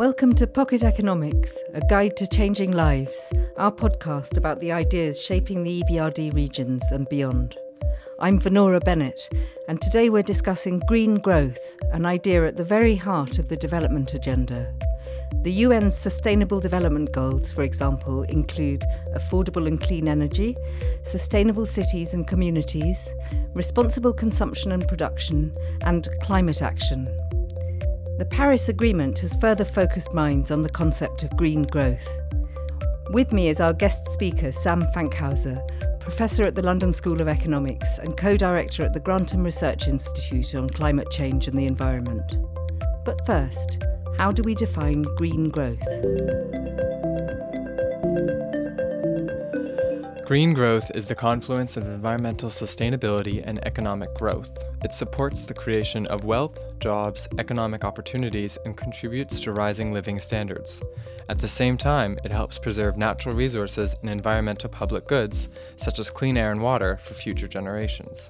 Welcome to Pocket Economics, a guide to changing lives, our podcast about the ideas shaping the EBRD regions and beyond. I'm Vanora Bennett, and today we're discussing green growth, an idea at the very heart of the development agenda. The UN's Sustainable Development Goals, for example, include affordable and clean energy, sustainable cities and communities, responsible consumption and production, and climate action, the Paris Agreement has further focused minds on the concept of green growth. With me is our guest speaker, Sam Fankhauser, Professor at the London School of Economics and co director at the Grantham Research Institute on Climate Change and the Environment. But first, how do we define green growth? Green growth is the confluence of environmental sustainability and economic growth. It supports the creation of wealth, jobs, economic opportunities, and contributes to rising living standards. At the same time, it helps preserve natural resources and environmental public goods, such as clean air and water, for future generations.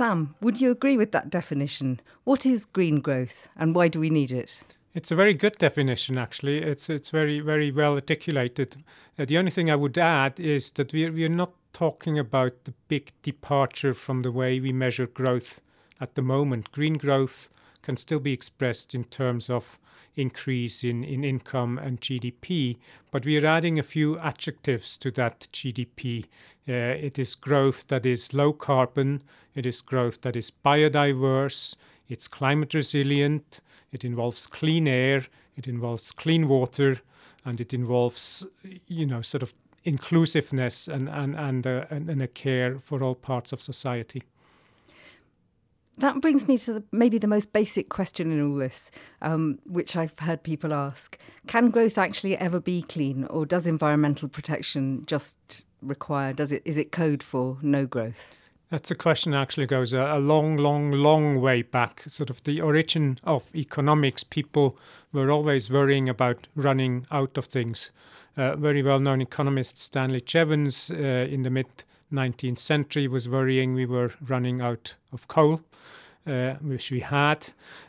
Sam, would you agree with that definition? What is green growth and why do we need it? It's a very good definition, actually. It's it's very very well articulated. Uh, the only thing I would add is that we're we're not talking about the big departure from the way we measure growth at the moment. Green growth can still be expressed in terms of increase in, in income and GDP, but we are adding a few adjectives to that GDP. Uh, it is growth that is low carbon, it is growth that is biodiverse, it's climate resilient, it involves clean air, it involves clean water, and it involves, you know, sort of inclusiveness and, and, and, uh, and, and a care for all parts of society. That brings me to the, maybe the most basic question in all this, um, which I've heard people ask. Can growth actually ever be clean, or does environmental protection just require, does it, is it code for no growth? That's a question that actually goes a, a, long, long, long way back. Sort of the origin of economics, people were always worrying about running out of things. Uh, very well known economist Stanley Jevons uh, in the mid 19th century was worrying we were running out of coal uh, which we had,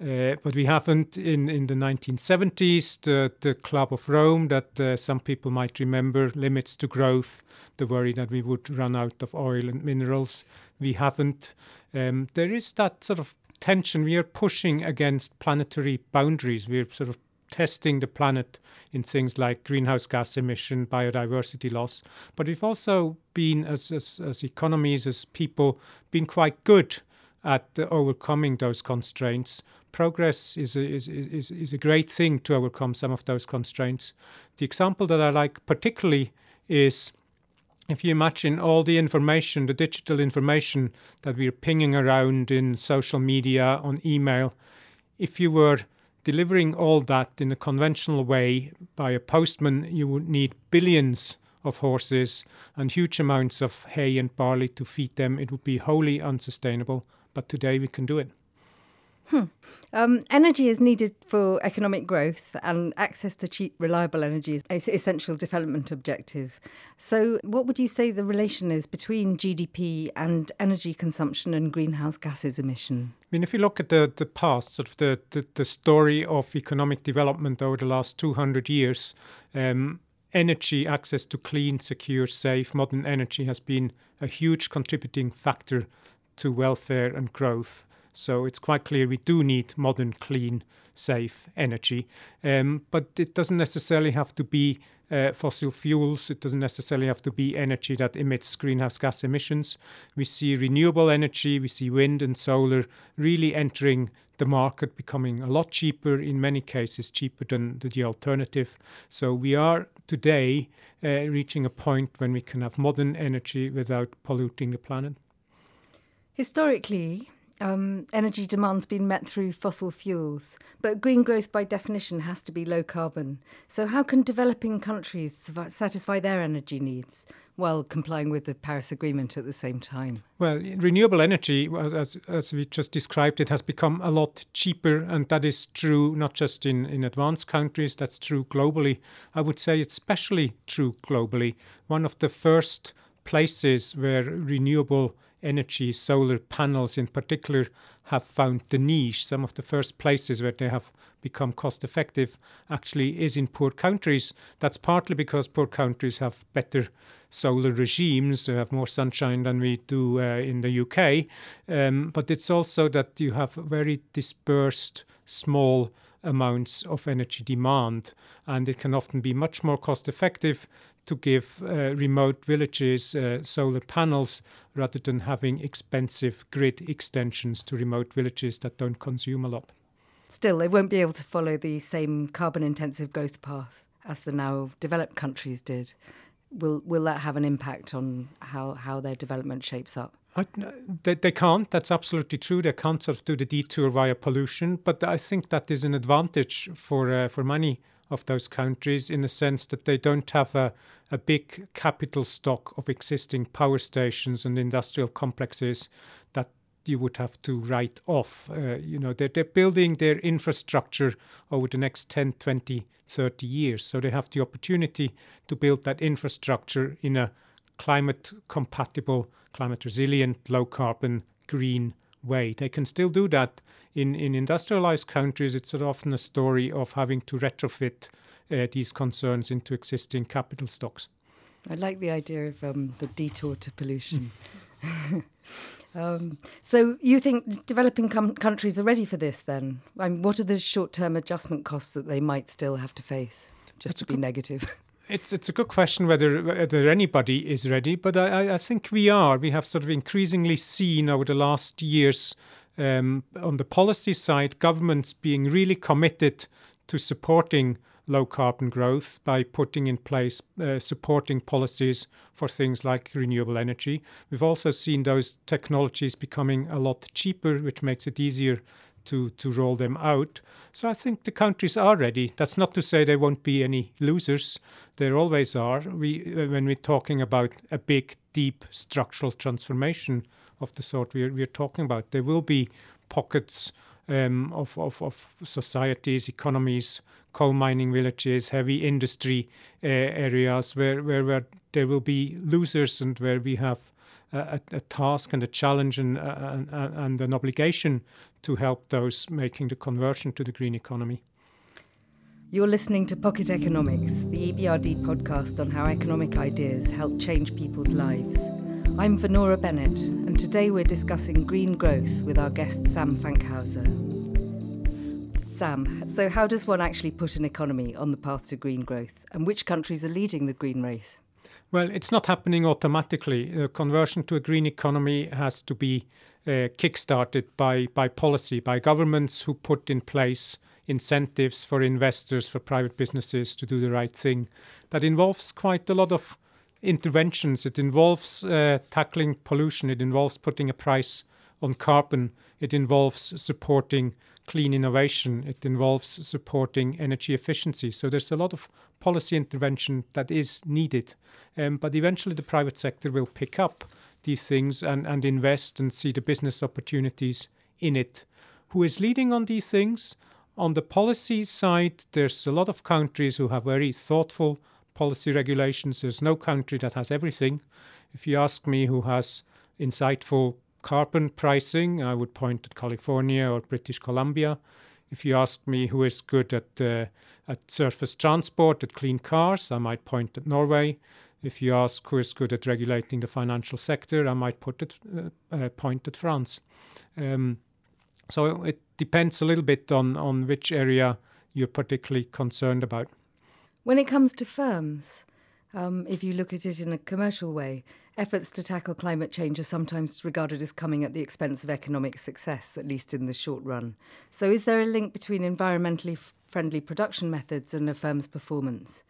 uh, but we haven't in, in the 1970s. The, the Club of Rome, that uh, some people might remember, limits to growth, the worry that we would run out of oil and minerals. We haven't. Um, there is that sort of tension. We are pushing against planetary boundaries. We're sort of testing the planet in things like greenhouse gas emission, biodiversity loss. But we've also been, as, as, as economies, as people, been quite good at overcoming those constraints. Progress is a, is, is, is a great thing to overcome some of those constraints. The example that I like particularly is if you imagine all the information, the digital information that we're pinging around in social media, on email, if you were delivering all that in a conventional way by a postman, you would need billions of horses and huge amounts of hay and barley to feed them. It would be wholly unsustainable but today we can do it. Hmm. Um, energy is needed for economic growth, and access to cheap, reliable energy is an essential development objective. So, what would you say the relation is between GDP and energy consumption and greenhouse gases emission? I mean, if you look at the, the past, sort of the, the, the story of economic development over the last 200 years, um, energy, access to clean, secure, safe, modern energy has been a huge contributing factor to welfare and growth. So it's quite clear we do need modern, clean, safe energy. Um, but it doesn't necessarily have to be uh, fossil fuels. It doesn't necessarily have to be energy that emits greenhouse gas emissions. We see renewable energy, we see wind and solar really entering the market, becoming a lot cheaper, in many cases, cheaper than the alternative. So we are today uh, reaching a point when we can have modern energy without polluting the planet. Historically, um, energy demand's been met through fossil fuels, but green growth by definition has to be low carbon. So, how can developing countries satisfy their energy needs while complying with the Paris Agreement at the same time? Well, renewable energy, as, as we just described, it has become a lot cheaper, and that is true not just in, in advanced countries, that's true globally. I would say it's especially true globally. One of the first places where renewable energy, solar panels in particular, have found the niche. Some of the first places where they have become cost effective actually is in poor countries. That's partly because poor countries have better solar regimes, they have more sunshine than we do uh, in the UK. Um, but it's also that you have very dispersed, small amounts of energy demand, and it can often be much more cost effective to give uh, remote villages uh, solar panels rather than having expensive grid extensions to remote villages that don't consume a lot. Still, they won't be able to follow the same carbon intensive growth path as the now developed countries did. Will, will that have an impact on how, how their development shapes up? I, they, they can't. That's absolutely true. They can't sort of do the detour via pollution. But I think that is an advantage for uh, for many of those countries in the sense that they don't have a, a big capital stock of existing power stations and industrial complexes that you would have to write off. Uh, you know, they're, they're building their infrastructure over the next 10, 20, 30 years. So they have the opportunity to build that infrastructure in a climate compatible, climate resilient, low carbon, green way. They can still do that in, in industrialized countries, it's often a story of having to retrofit uh, these concerns into existing capital stocks. I like the idea of um, the detour to pollution. um, so you think developing com- countries are ready for this then? I mean, what are the short-term adjustment costs that they might still have to face, just That's to be good, negative? It's it's a good question whether whether anybody is ready, but I, I think we are. We have sort of increasingly seen over the last years um, on the policy side, governments being really committed to supporting low carbon growth by putting in place uh, supporting policies for things like renewable energy. We've also seen those technologies becoming a lot cheaper, which makes it easier to, to roll them out. So I think the countries are ready. That's not to say there won't be any losers. There always are. We, uh, when we're talking about a big, deep structural transformation of the sort we're, we're talking about. There will be pockets um, of, of, of societies, economies, coal mining villages, heavy industry uh, areas where, where, where there will be losers and where we have a, a task and a challenge and, uh, and, and an obligation to help those making the conversion to the green economy. You're listening to Pocket Economics, the EBRD podcast on how economic ideas help change people's lives. I'm Vanora Bennett, and today we're discussing green growth with our guest Sam Fankhauser. Sam, so how does one actually put an economy on the path to green growth, and which countries are leading the green race? Well, it's not happening automatically. The conversion to a green economy has to be uh, kick-started by, by policy, by governments who put in place incentives for investors, for private businesses to do the right thing. That involves quite a lot of interventions. It involves uh, tackling pollution. It involves putting a price on carbon. It involves supporting clean innovation. It involves supporting energy efficiency. So there's a lot of policy intervention that is needed. Um, but eventually the private sector will pick up these things and, and invest and see the business opportunities in it. Who is leading on these things? On the policy side, there's a lot of countries who have very thoughtful policy regulations. There's no country that has everything. If you ask me who has insightful carbon pricing, I would point at California or British Columbia. If you ask me who is good at uh, at surface transport, at clean cars, I might point at Norway. If you ask who is good at regulating the financial sector, I might put it, uh, uh, point at France. Um, so it depends a little bit on, on which area you're particularly concerned about. When it comes to firms, um, if you look at it in a commercial way, efforts to tackle climate change are sometimes regarded as coming at the expense of economic success, at least in the short run. So, is there a link between environmentally f- friendly production methods and a firm's performance?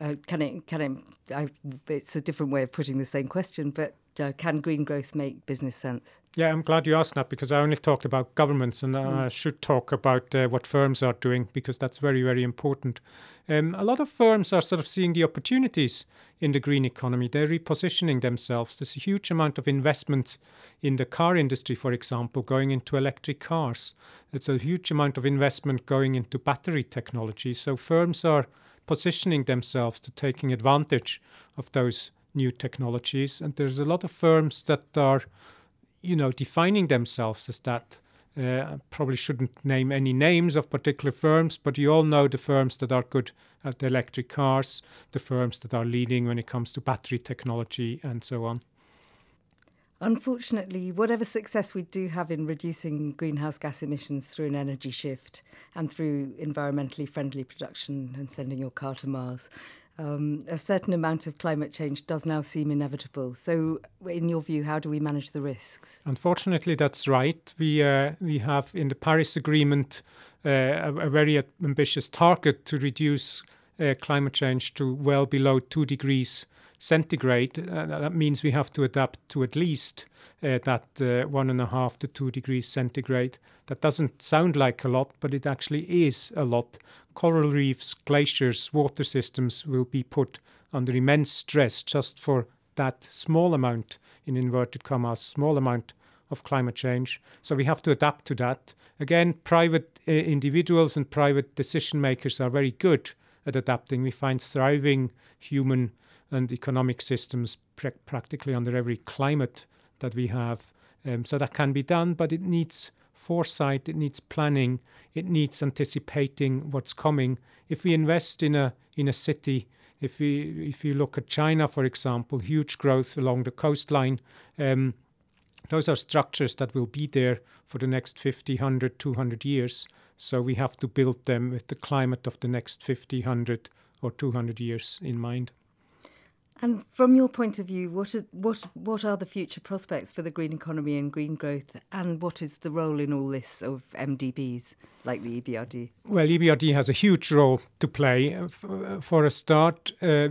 Uh, can it? Can it? I, it's a different way of putting the same question, but uh, can green growth make business sense? Yeah, I'm glad you asked that because I only talked about governments and mm. I should talk about uh, what firms are doing because that's very, very important. Um, a lot of firms are sort of seeing the opportunities in the green economy. They're repositioning themselves. There's a huge amount of investment in the car industry, for example, going into electric cars. It's a huge amount of investment going into battery technology. So firms are positioning themselves to taking advantage of those new technologies. And there's a lot of firms that are, you know, defining themselves as that. Uh, probably shouldn't name any names of particular firms, but you all know the firms that are good at electric cars, the firms that are leading when it comes to battery technology, and so on. Unfortunately, whatever success we do have in reducing greenhouse gas emissions through an energy shift and through environmentally friendly production and sending your car to Mars, um, a certain amount of climate change does now seem inevitable. So, in your view, how do we manage the risks? Unfortunately, that's right. We uh, we have in the Paris Agreement uh, a, a, very ambitious target to reduce uh, climate change to well below two degrees centigrade. Uh, that means we have to adapt to at least uh, that uh, one and a half to two degrees centigrade. That doesn't sound like a lot, but it actually is a lot. Coral reefs, glaciers, water systems will be put under immense stress just for that small amount, in inverted commas, small amount of climate change. So we have to adapt to that. Again, private uh, individuals and private decision makers are very good at adapting. We find thriving human and economic systems pr- practically under every climate that we have. Um, so that can be done, but it needs foresight, it needs planning, it needs anticipating what's coming. If we invest in a in a city, if we if you look at China, for example, huge growth along the coastline, um, those are structures that will be there for the next 50, 100, 200 years. So we have to build them with the climate of the next 50, 100, or 200 years in mind. And from your point of view, what are, what what are the future prospects for the green economy and green growth, and what is the role in all this of MDBs like the EBRD? Well, EBRD has a huge role to play. For a start, uh,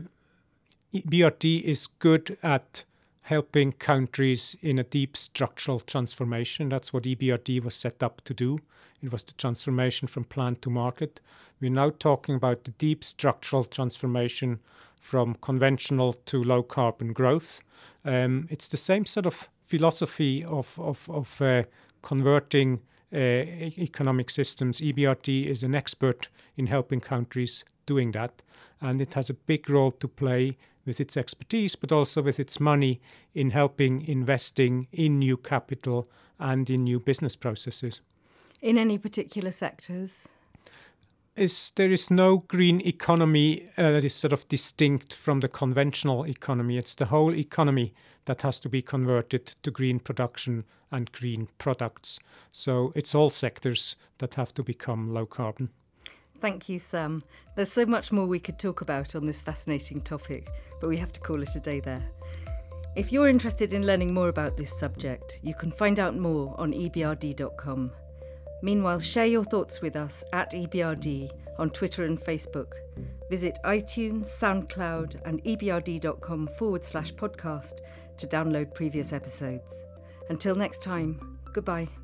EBRD is good at helping countries in a deep structural transformation. That's what EBRD was set up to do. It was the transformation from plant to market. We're now talking about the deep structural transformation from conventional to low carbon growth. Um, it's the same sort of philosophy of, of, of uh, converting uh, economic systems. EBRD is an expert in helping countries doing that, and it has a big role to play with its expertise, but also with its money in helping investing in new capital and in new business processes. In any particular sectors? Is there is no green economy uh, that is sort of distinct from the conventional economy. It's the whole economy that has to be converted to green production and green products. So it's all sectors that have to become low carbon. Thank you, Sam. There's so much more we could talk about on this fascinating topic, but we have to call it a day there. If you're interested in learning more about this subject, you can find out more on ebrd.com. Meanwhile, share your thoughts with us at EBRD on Twitter and Facebook. Visit iTunes, SoundCloud, and ebrd.com forward slash podcast to download previous episodes. Until next time, goodbye.